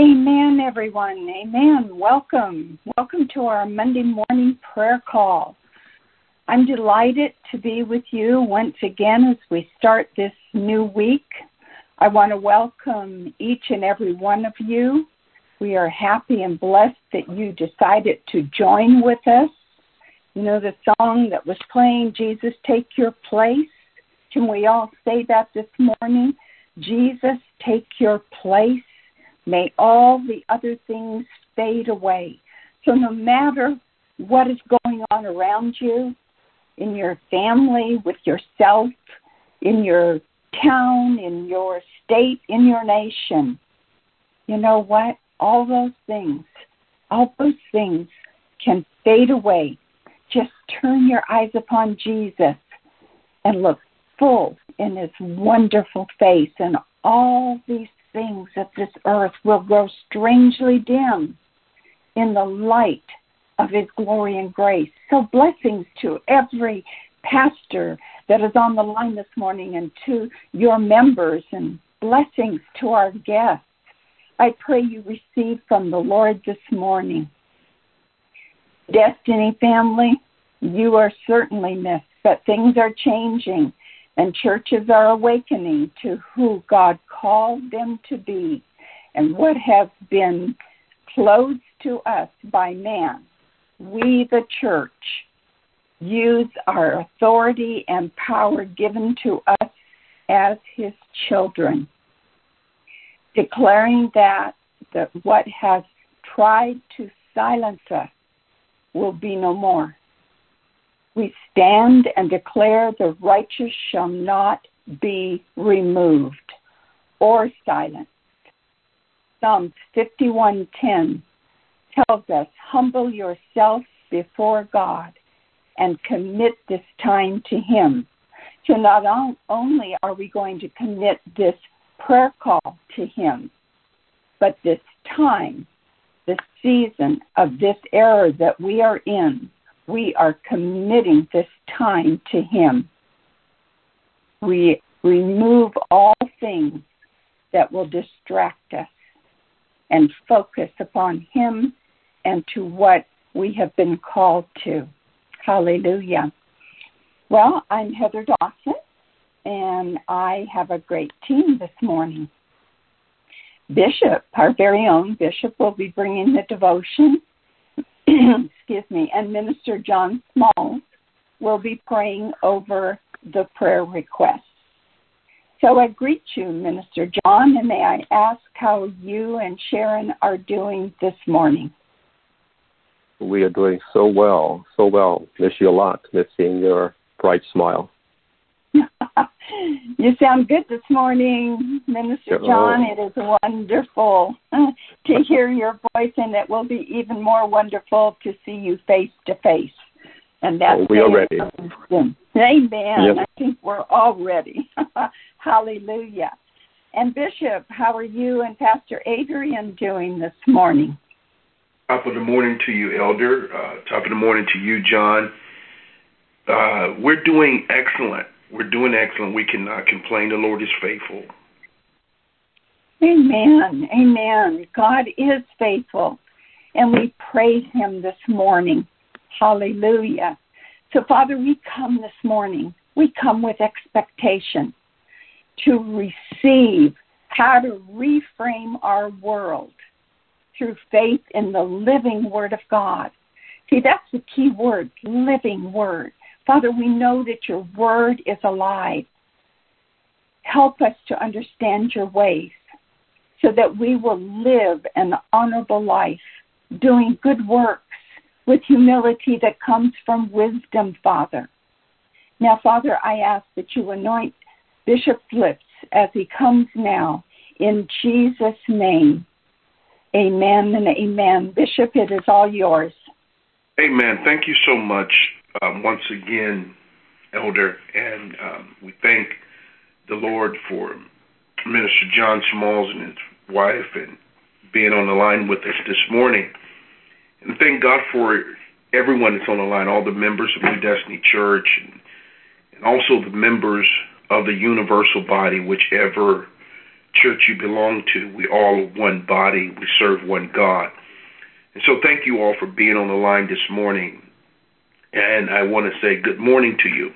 Amen, everyone. Amen. Welcome. Welcome to our Monday morning prayer call. I'm delighted to be with you once again as we start this new week. I want to welcome each and every one of you. We are happy and blessed that you decided to join with us. You know, the song that was playing, Jesus, take your place. Can we all say that this morning? Jesus, take your place. May all the other things fade away. So, no matter what is going on around you, in your family, with yourself, in your town, in your state, in your nation, you know what? All those things, all those things can fade away. Just turn your eyes upon Jesus and look full in his wonderful face, and all these things of this earth will grow strangely dim in the light of his glory and grace. So, blessings to every pastor that is on the line this morning and to your members, and blessings to our guests. I pray you receive from the Lord this morning. Destiny family, you are certainly missed, but things are changing and churches are awakening to who God called them to be and what has been closed to us by man. We, the church, use our authority and power given to us as his children, declaring that, that what has tried to silence us will be no more we stand and declare the righteous shall not be removed or silenced. Psalms 51:10 tells us, "Humble yourself before God and commit this time to Him." So not only are we going to commit this prayer call to Him, but this time, this season of this era that we are in, we are committing this time to Him. We remove all things that will distract us and focus upon Him and to what we have been called to. Hallelujah. Well, I'm Heather Dawson, and I have a great team this morning. Bishop, our very own Bishop, will be bringing the devotion excuse me, and Minister John Small will be praying over the prayer requests. So I greet you, Minister John, and may I ask how you and Sharon are doing this morning? We are doing so well, so well. Miss you a lot, miss seeing your bright smile. you sound good this morning, Minister John. It is wonderful to hear your voice, and it will be even more wonderful to see you face to face. And that's oh, we are ready. Amen. Yes. I think we're all ready. Hallelujah. And Bishop, how are you and Pastor Adrian doing this morning? Top of the morning to you, Elder. Uh, top of the morning to you, John. Uh, we're doing excellent. We're doing excellent. We cannot complain. The Lord is faithful. Amen. Amen. God is faithful. And we praise him this morning. Hallelujah. So, Father, we come this morning. We come with expectation to receive how to reframe our world through faith in the living Word of God. See, that's the key word living Word. Father, we know that your word is alive. Help us to understand your ways so that we will live an honorable life, doing good works with humility that comes from wisdom, Father. Now, Father, I ask that you anoint Bishop lips as he comes now in Jesus' name. Amen and amen. Bishop, it is all yours. Amen. Thank you so much um, once again, Elder, and um, we thank the Lord for Minister John Smalls and his wife and being on the line with us this morning. And thank God for everyone that's on the line, all the members of New Destiny Church, and, and also the members of the universal body, whichever church you belong to. We all are one body. We serve one God. And so thank you all for being on the line this morning. And I want to say good morning to you.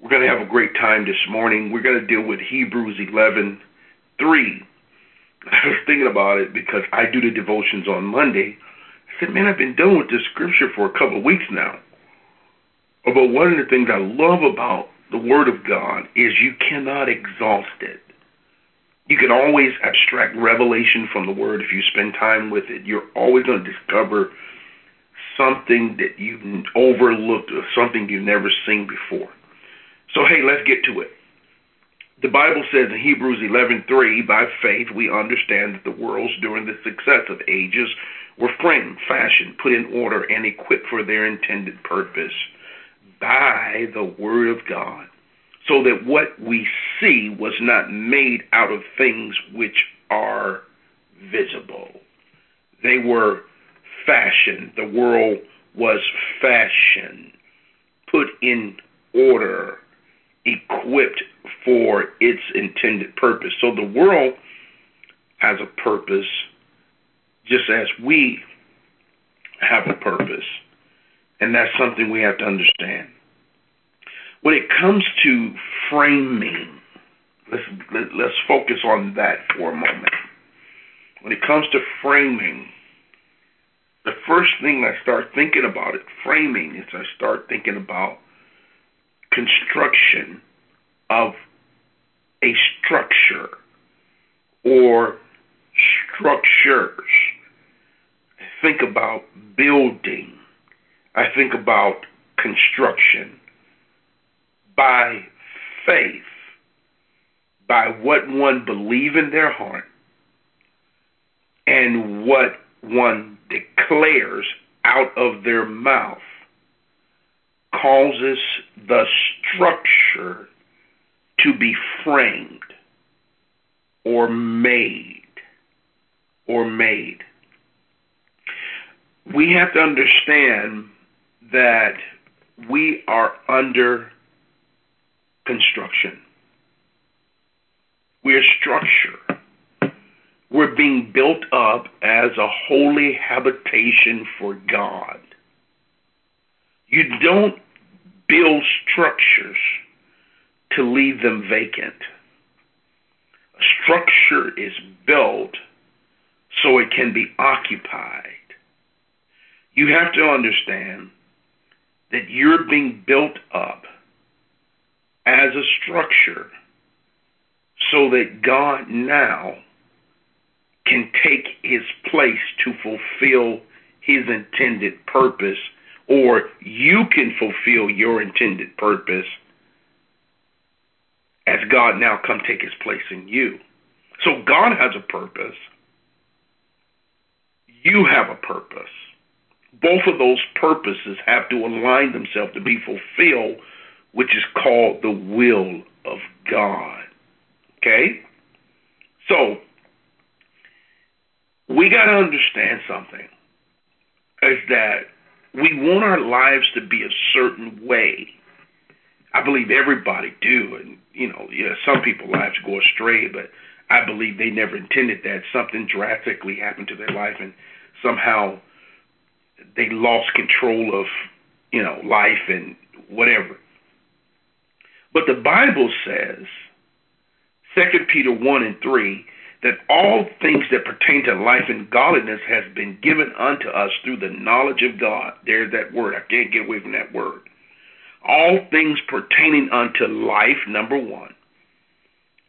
We're going to have a great time this morning. We're going to deal with Hebrews 11 3. I was thinking about it because I do the devotions on Monday. I said, man, I've been dealing with this scripture for a couple of weeks now. But one of the things I love about the Word of God is you cannot exhaust it. You can always abstract revelation from the Word if you spend time with it. You're always going to discover something that you've overlooked or something you've never seen before. So, hey, let's get to it. The Bible says in Hebrews 11:3, by faith we understand that the worlds during the successive ages were framed, fashioned, put in order, and equipped for their intended purpose by the Word of God, so that what we see was not made out of things which are visible. They were fashioned. The world was fashioned, put in order, equipped for its intended purpose. So the world has a purpose just as we have a purpose. And that's something we have to understand. When it comes to framing, let's, let's focus on that for a moment. When it comes to framing, the first thing I start thinking about it, framing, is I start thinking about construction of a structure or structures. I think about building. I think about construction by faith, by what one believe in their heart and what one declares out of their mouth causes the structure to be framed or made or made. We have to understand that we are under construction. We're structure. We're being built up as a holy habitation for God. You don't build structures to leave them vacant. A structure is built so it can be occupied. You have to understand that you're being built up as a structure so that God now can take his place to fulfill his intended purpose, or you can fulfill your intended purpose as God now come take his place in you. So God has a purpose. You have a purpose. Both of those purposes have to align themselves to be fulfilled, which is called the will of God. Okay? So, we got to understand something is that we want our lives to be a certain way. I believe everybody do, and you know, yeah, some people lives go astray, but I believe they never intended that. Something drastically happened to their life, and somehow they lost control of, you know, life and whatever. But the Bible says, Second Peter one and three, that all things that pertain to life and godliness has been given unto us through the knowledge of God. There's that word. I can't get away from that word. All things pertaining unto life, number one,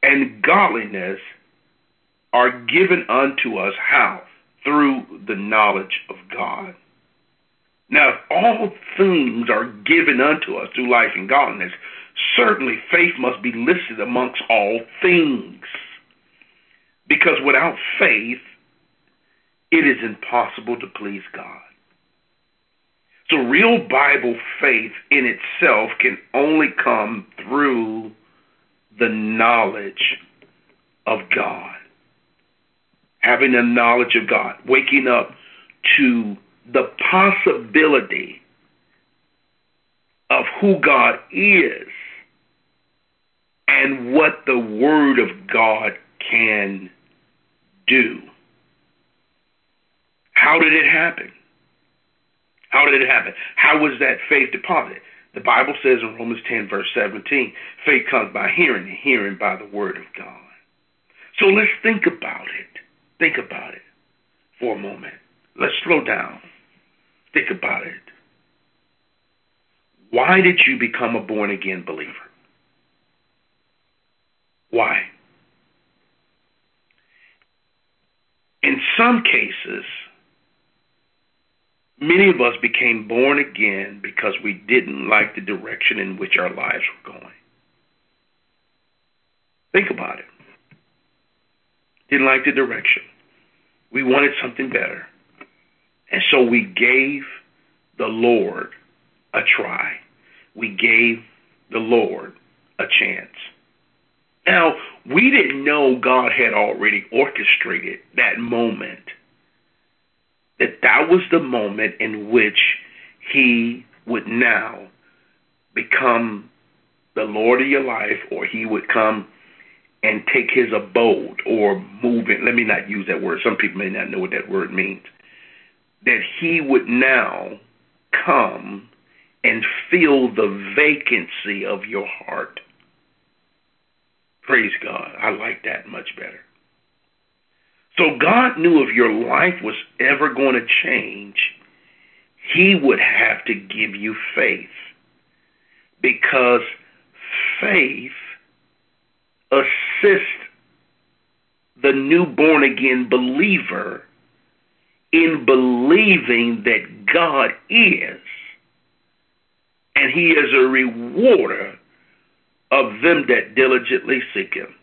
and godliness are given unto us how? Through the knowledge of God. Now, if all things are given unto us through life and godliness, certainly faith must be listed amongst all things. Because without faith, it is impossible to please God. So, real Bible faith in itself can only come through the knowledge of God. Having a knowledge of God, waking up to the possibility of who God is and what the Word of God can do. How did it happen? How did it happen? How was that faith deposited? The Bible says in Romans 10, verse 17, faith comes by hearing, and hearing by the Word of God. So let's think about it. Think about it for a moment. Let's slow down. Think about it. Why did you become a born again believer? Why? In some cases, many of us became born again because we didn't like the direction in which our lives were going. Think about it. Didn't like the direction. We wanted something better. And so we gave the Lord a try. We gave the Lord a chance. Now, we didn't know God had already orchestrated that moment. That that was the moment in which he would now become the Lord of your life or he would come and take his abode or move in. Let me not use that word. Some people may not know what that word means. That he would now come and fill the vacancy of your heart. Praise God. I like that much better. So God knew if your life was ever going to change, he would have to give you faith. Because faith assists the new born again believer in believing that God is and he is a rewarder of them that diligently seek him.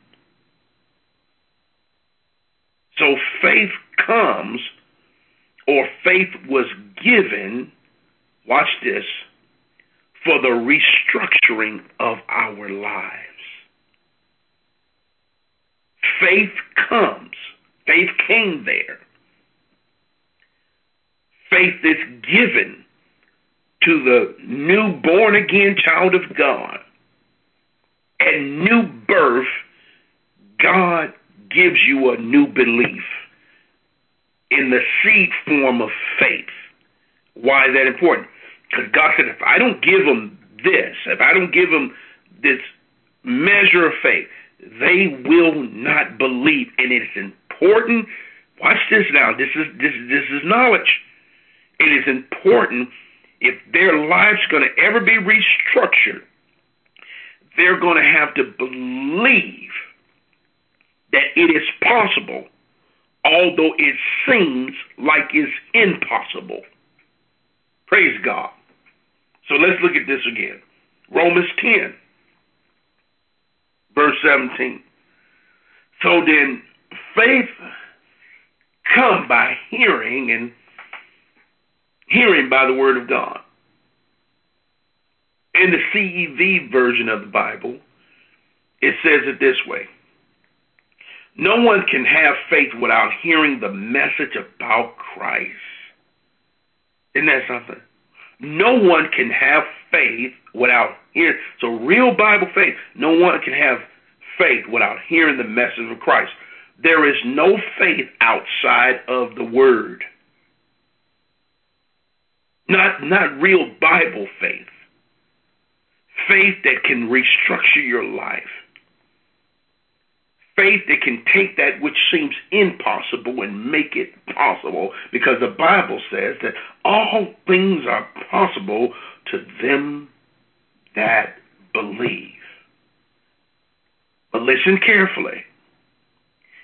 So faith comes or faith was given, watch this, for the restructuring of our lives faith comes, faith came there. Faith is given to the new born again child of God. At new birth, God gives you a new belief in the seed form of faith. Why is that important? Because God said, if I don't give them this, if I don't give them this measure of faith, they will not believe. And it's important. Watch this now. This is this this is knowledge. It is important if their life's going to ever be restructured. They're going to have to believe that it is possible, although it seems like it's impossible. Praise God. So let's look at this again. Romans 10 verse 17. So then faith come by hearing and hearing by the word of God. In the CEV version of the Bible, it says it this way. No one can have faith without hearing the message about Christ. Isn't that something? No one can have faith without hearing. So, real Bible faith, no one can have faith without hearing the message of Christ. There is no faith outside of the Word. Not, not real Bible faith. Faith that can restructure your life. Faith that can take that which seems impossible and make it possible because the Bible says that all things are possible to them that believe. But listen carefully.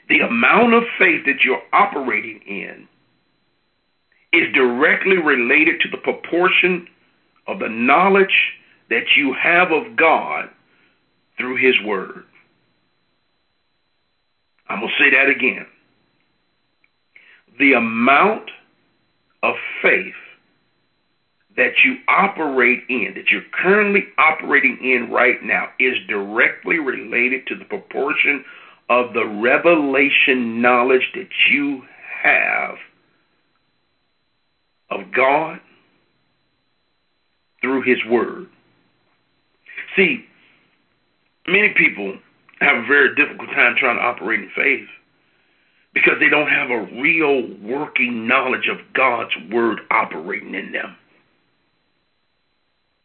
The amount of faith that you're operating in is directly related to the proportion of the knowledge that you have of God through His Word. I'm going to say that again. The amount of faith that you operate in, that you're currently operating in right now, is directly related to the proportion of the revelation knowledge that you have of God through His Word. See, many people have a very difficult time trying to operate in faith because they don't have a real working knowledge of God's word operating in them.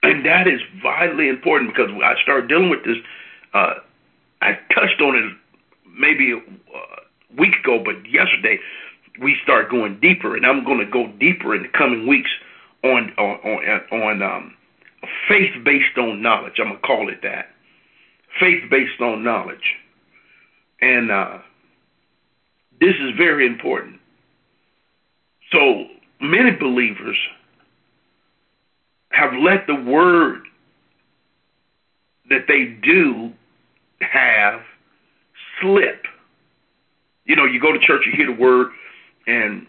And that is vitally important because I started dealing with this. Uh, I touched on it maybe a week ago, but yesterday we start going deeper, and I'm going to go deeper in the coming weeks on on on, on um, faith based on knowledge. I'm gonna call it that. Faith based on knowledge, and uh, this is very important. So many believers have let the word that they do have slip. You know, you go to church, you hear the word, and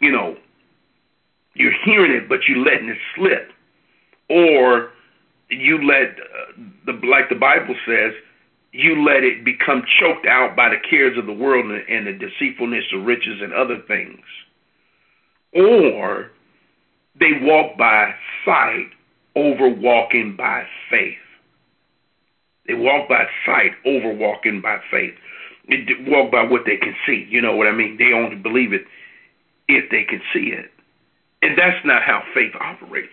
you know, you're hearing it, but you're letting it slip, or you let uh, the like the Bible says, you let it become choked out by the cares of the world and, and the deceitfulness of riches and other things, or they walk by sight over walking by faith. They walk by sight over walking by faith. They walk by what they can see. You know what I mean? They only believe it if they can see it. And that's not how faith operates.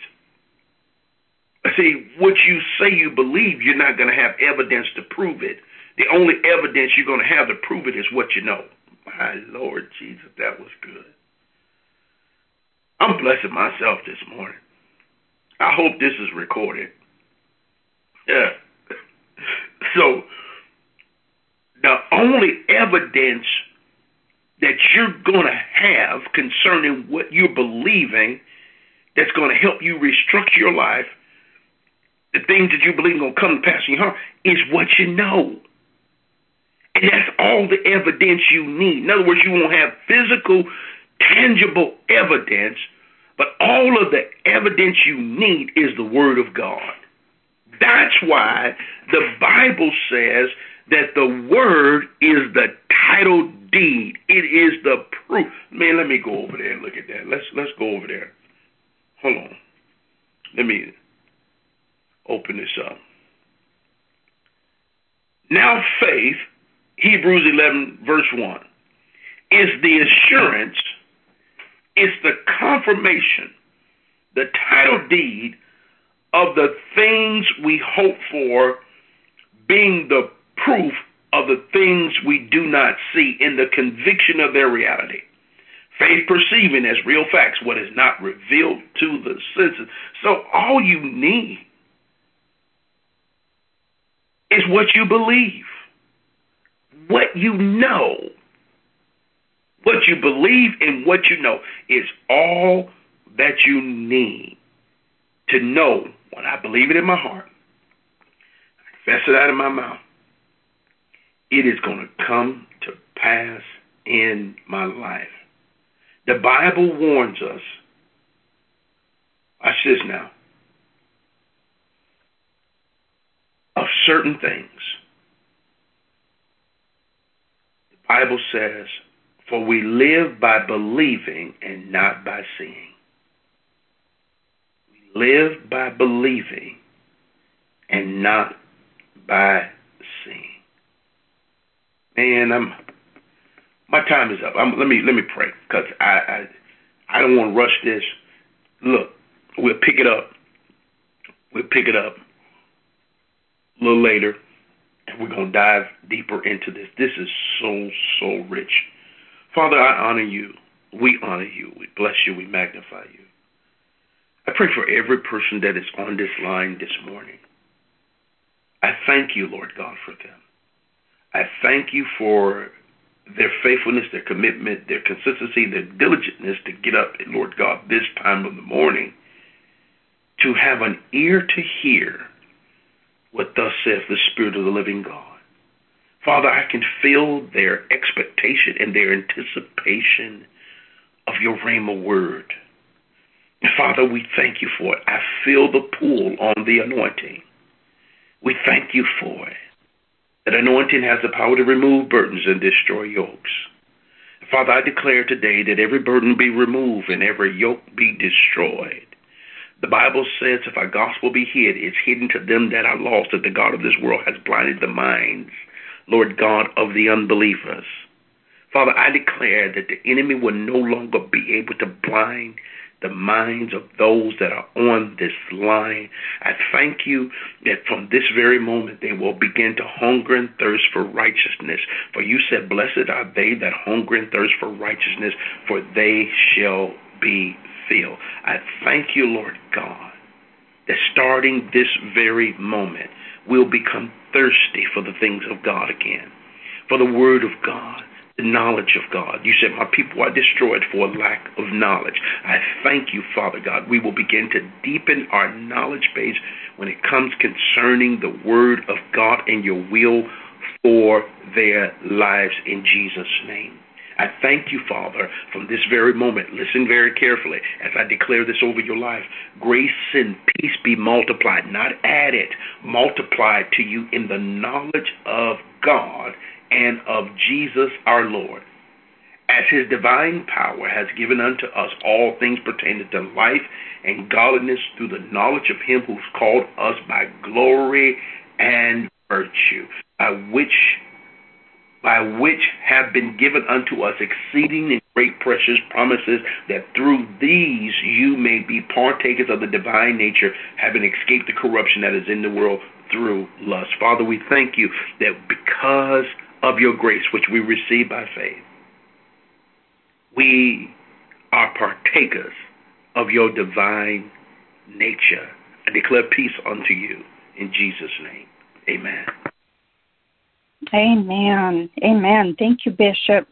See, what you say you believe, you're not going to have evidence to prove it. The only evidence you're going to have to prove it is what you know. My Lord Jesus, that was good. I'm blessing myself this morning. I hope this is recorded. Yeah. So, the only evidence that you're going to have concerning what you're believing that's going to help you restructure your life, the things that you believe are going to come to pass in your heart, is what you know. And that's all the evidence you need. In other words, you won't have physical, tangible evidence, but all of the evidence you need is the Word of God. That's why the Bible says that the Word is the title deed. It is the proof. Man, let me go over there and look at that. Let's let's go over there. Hold on. Let me open this up. Now faith, Hebrews 11 verse 1, is the assurance, it's the confirmation, the title deed of the things we hope for being the proof of the things we do not see in the conviction of their reality. Faith perceiving as real facts what is not revealed to the senses. So all you need is what you believe, what you know. What you believe and what you know is all that you need to know when I believe it in my heart, I confess it out of my mouth, it is going to come to pass in my life. The Bible warns us. Watch this now. Of certain things. The Bible says, For we live by believing and not by seeing. We live by believing and not by seeing. Man, I'm my time is up. I'm, let me let me pray because I, I I don't want to rush this. Look, we'll pick it up. We'll pick it up a little later, and we're gonna dive deeper into this. This is so so rich. Father, I honor you. We honor you. We bless you. We magnify you. I pray for every person that is on this line this morning. I thank you, Lord God, for them. I thank you for their faithfulness, their commitment, their consistency, their diligentness to get up, Lord God, this time of the morning to have an ear to hear what thus saith the Spirit of the living God. Father, I can feel their expectation and their anticipation of your rhema word. Father, we thank you for it. I feel the pull on the anointing. We thank you for it. That anointing has the power to remove burdens and destroy yokes. Father, I declare today that every burden be removed and every yoke be destroyed. The Bible says if our gospel be hid, it's hidden to them that are lost, that the God of this world has blinded the minds, Lord God, of the unbelievers. Father, I declare that the enemy will no longer be able to blind the minds of those that are on this line. I thank you that from this very moment they will begin to hunger and thirst for righteousness. For you said, Blessed are they that hunger and thirst for righteousness, for they shall be I thank you, Lord God, that starting this very moment, we'll become thirsty for the things of God again, for the Word of God the knowledge of God. You said, My people are destroyed for lack of knowledge. I thank you, Father God. We will begin to deepen our knowledge base when it comes concerning the Word of God and your will for their lives in Jesus' name. I thank you, Father, from this very moment. Listen very carefully as I declare this over your life. Grace and peace be multiplied, not added, multiplied to you in the knowledge of God and of Jesus our Lord, as his divine power has given unto us all things pertaining to life and godliness through the knowledge of him who's called us by glory and virtue, by which by which have been given unto us exceeding and great precious promises, that through these you may be partakers of the divine nature, having escaped the corruption that is in the world through lust. Father, we thank you that because of your grace, which we receive by faith. We are partakers of your divine nature. I declare peace unto you in Jesus' name. Amen. Amen. Amen. Thank you, Bishop.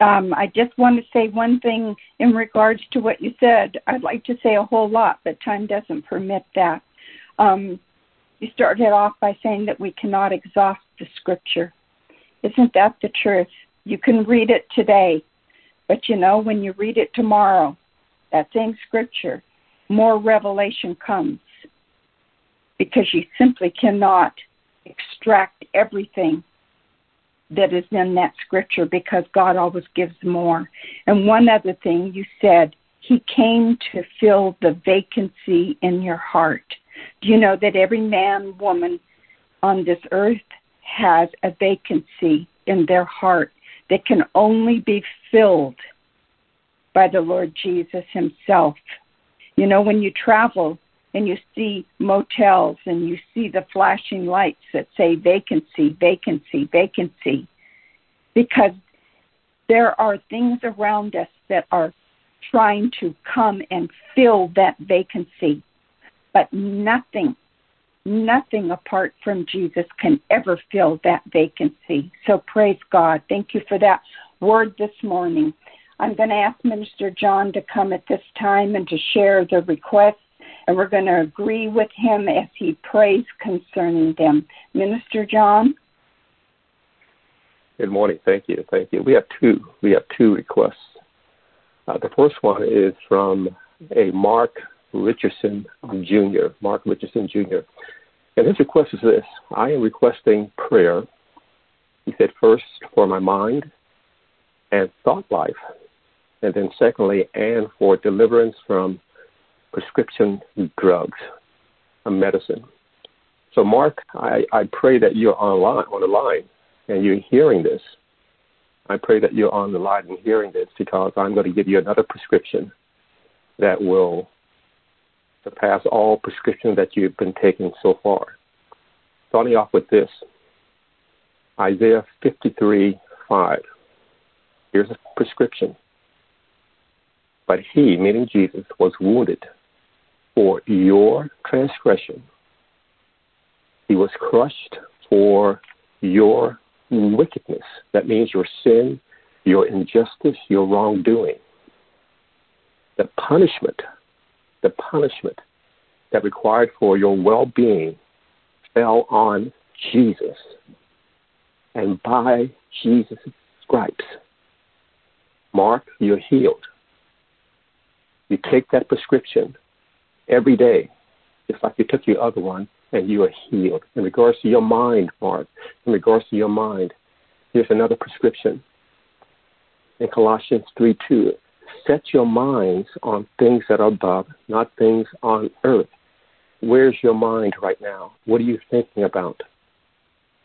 Um, I just want to say one thing in regards to what you said. I'd like to say a whole lot, but time doesn't permit that. Um, you started off by saying that we cannot exhaust the scripture. Isn't that the truth? You can read it today, but you know, when you read it tomorrow, that same scripture, more revelation comes because you simply cannot extract everything that is in that scripture because God always gives more. And one other thing you said, He came to fill the vacancy in your heart. Do you know that every man, woman on this earth has a vacancy in their heart that can only be filled by the Lord Jesus Himself. You know, when you travel and you see motels and you see the flashing lights that say vacancy, vacancy, vacancy, because there are things around us that are trying to come and fill that vacancy, but nothing Nothing apart from Jesus can ever fill that vacancy. So praise God. Thank you for that word this morning. I'm going to ask Minister John to come at this time and to share the requests, and we're going to agree with him as he prays concerning them. Minister John? Good morning. Thank you. Thank you. We have two. We have two requests. Uh, the first one is from a Mark Richardson Jr., Mark Richardson Jr. And his request is this I am requesting prayer, he said, first for my mind and thought life, and then secondly, and for deliverance from prescription drugs, a medicine. So, Mark, I, I pray that you're online, on the line and you're hearing this. I pray that you're on the line and hearing this because I'm going to give you another prescription that will surpass all prescriptions that you've been taking so far. Starting off with this Isaiah 53 5. Here's a prescription. But he, meaning Jesus, was wounded for your transgression. He was crushed for your wickedness. That means your sin, your injustice, your wrongdoing. The punishment the punishment that required for your well being fell on Jesus. And by Jesus' stripes, Mark, you're healed. You take that prescription every day, just like you took your other one, and you are healed. In regards to your mind, Mark, in regards to your mind, here's another prescription. In Colossians 3 2, set your minds on things that are above, not things on earth. Where's your mind right now? What are you thinking about?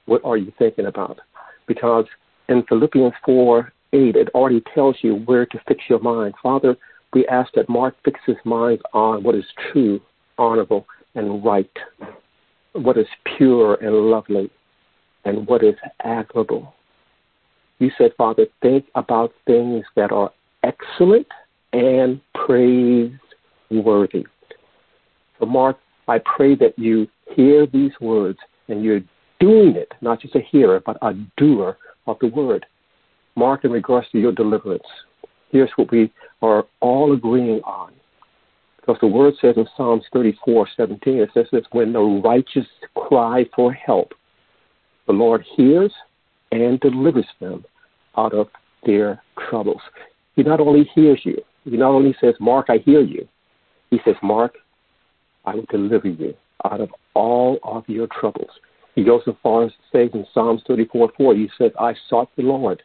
What are you thinking about? Because in Philippians 4 8, it already tells you where to fix your mind. Father, we ask that Mark fix his mind on what is true, honorable, and right, what is pure and lovely, and what is admirable. You said, Father, think about things that are excellent and praiseworthy. So, Mark, I pray that you hear these words and you're doing it, not just a hearer, but a doer of the word. Mark, in regards to your deliverance, here's what we are all agreeing on. Because the word says in Psalms 34 17, it says this when the righteous cry for help, the Lord hears and delivers them out of their troubles. He not only hears you, he not only says, Mark, I hear you. He says, Mark, I will deliver you out of all of your troubles. He goes as far as to say in Psalms 34 4, he says, I sought the Lord,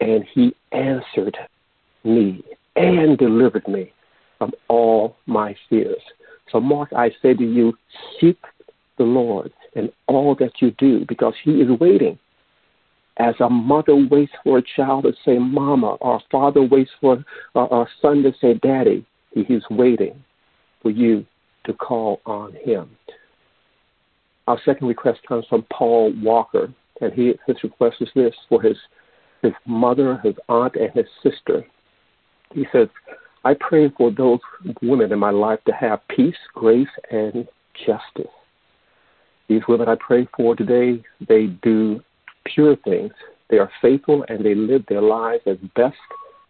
and he answered me and delivered me from all my fears. So, Mark, I say to you, seek the Lord in all that you do because he is waiting. As a mother waits for a child to say mama, or a father waits for a, a son to say daddy, he is waiting for you to call on him. Our second request comes from Paul Walker, and he, his request is this for his, his mother, his aunt, and his sister. He says, I pray for those women in my life to have peace, grace, and justice. These women I pray for today, they do pure things. They are faithful and they live their lives as best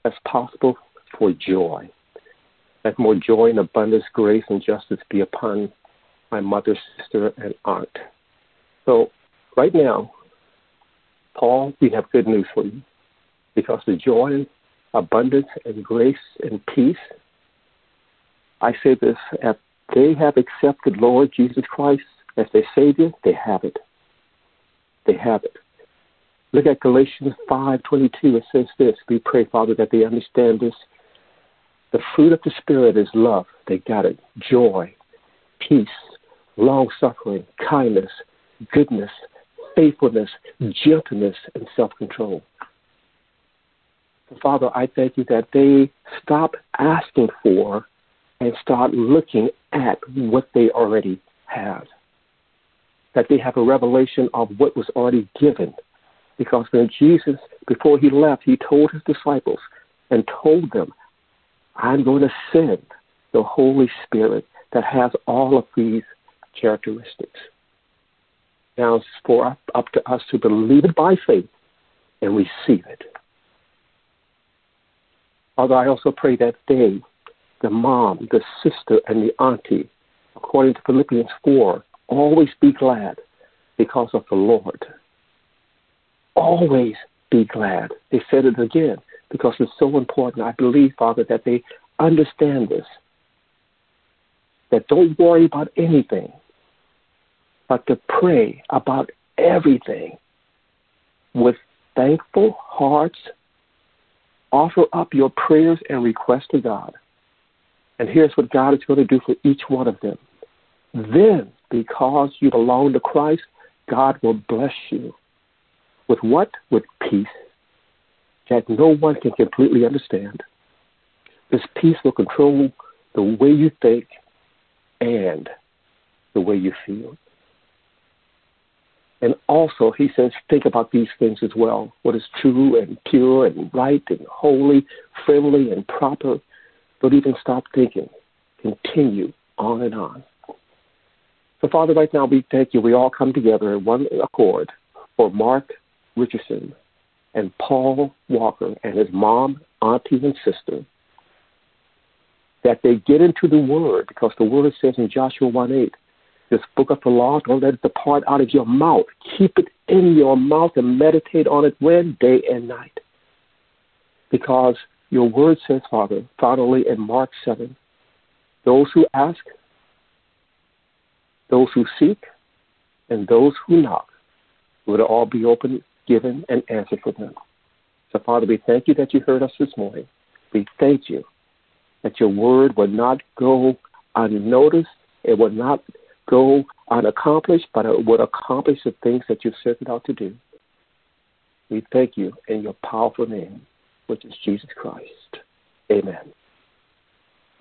as possible for joy. Let more joy and abundance, grace, and justice be upon my mother, sister, and aunt. So, right now, Paul, we have good news for you because the joy abundance and grace and peace. I say this if they have accepted Lord Jesus Christ as their Savior, they have it. They have it. Look at Galatians 5:22. It says this. We pray, Father, that they understand this. The fruit of the Spirit is love. They got it. Joy, peace, long suffering, kindness, goodness, faithfulness, gentleness, and self control. Father, I thank you that they stop asking for and start looking at what they already have. That they have a revelation of what was already given. Because when Jesus, before he left, he told his disciples and told them, I'm going to send the Holy Spirit that has all of these characteristics. Now it's for up to us to believe it by faith and receive it. Father, I also pray that they, the mom, the sister, and the auntie, according to Philippians 4, always be glad because of the Lord. Always be glad. They said it again because it's so important. I believe, Father, that they understand this. That don't worry about anything, but to pray about everything with thankful hearts offer up your prayers and requests to God. And here's what God is going to do for each one of them. Then, because you belong to Christ, God will bless you. With what? With peace that no one can completely understand. This peace will control the way you think and the way you feel. And also, he says, think about these things as well what is true and pure and right and holy, friendly and proper. Don't even stop thinking. Continue on and on. So, Father, right now we thank you. We all come together in one accord for Mark Richardson and Paul Walker and his mom, auntie, and sister that they get into the Word because the Word says in Joshua 1 8, this book of the law, don't let it depart out of your mouth. Keep it in your mouth and meditate on it when? Day and night. Because your word says, Father, finally in Mark 7, those who ask, those who seek, and those who knock will all be open, given, and answered for them. So, Father, we thank you that you heard us this morning. We thank you that your word will not go unnoticed, it will not go unaccomplished, but it would accomplish the things that you've set it out to do. We thank you in your powerful name, which is Jesus Christ. Amen.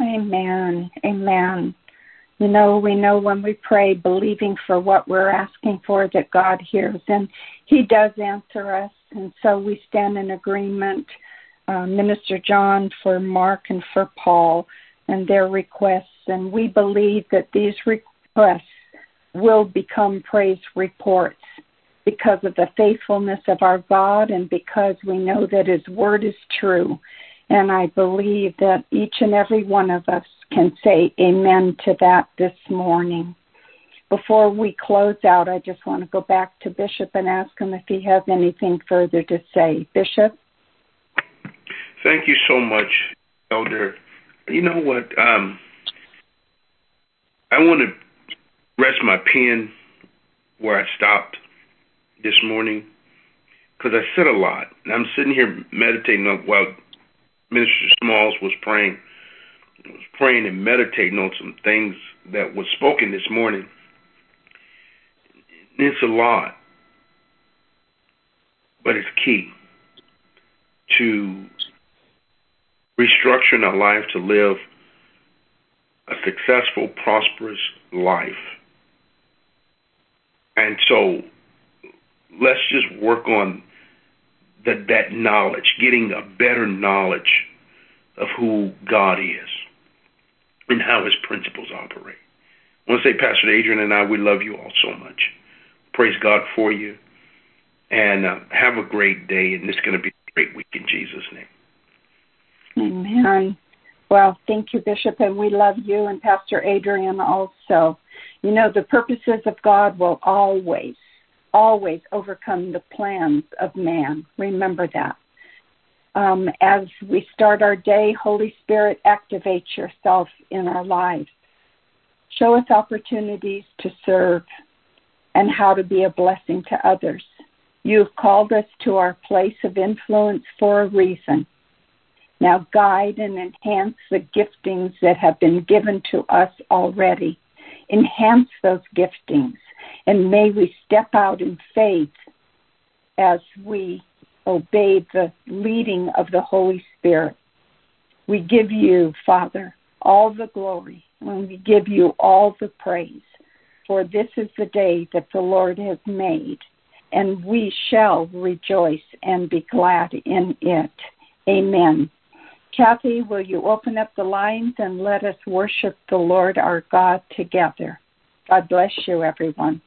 Amen. Amen. You know, we know when we pray, believing for what we're asking for, that God hears, and He does answer us. And so we stand in agreement, uh, Minister John, for Mark and for Paul and their requests. And we believe that these requests will become praise reports because of the faithfulness of our God and because we know that His Word is true. And I believe that each and every one of us can say amen to that this morning. Before we close out, I just want to go back to Bishop and ask him if he has anything further to say. Bishop? Thank you so much, Elder. You know what? Um, I want to rest my pen where I stopped this morning because I said a lot. And I'm sitting here meditating on while Minister Smalls was praying was praying and meditating on some things that was spoken this morning. It's a lot, but it's key to restructuring our life to live a successful, prosperous life. And so let's just work on the, that knowledge, getting a better knowledge of who God is and how his principles operate. I want to say, Pastor Adrian and I, we love you all so much. Praise God for you. And uh, have a great day. And it's going to be a great week in Jesus' name. Amen. Well, thank you, Bishop. And we love you and Pastor Adrian also. You know, the purposes of God will always, always overcome the plans of man. Remember that um, as we start our day, Holy Spirit, activate yourself in our lives. Show us opportunities to serve and how to be a blessing to others. You've called us to our place of influence for a reason. Now guide and enhance the giftings that have been given to us already. Enhance those giftings, and may we step out in faith as we obey the leading of the Holy Spirit. We give you, Father, all the glory, and we give you all the praise. For this is the day that the Lord has made, and we shall rejoice and be glad in it. Amen. Kathy, will you open up the lines and let us worship the Lord our God together? God bless you, everyone.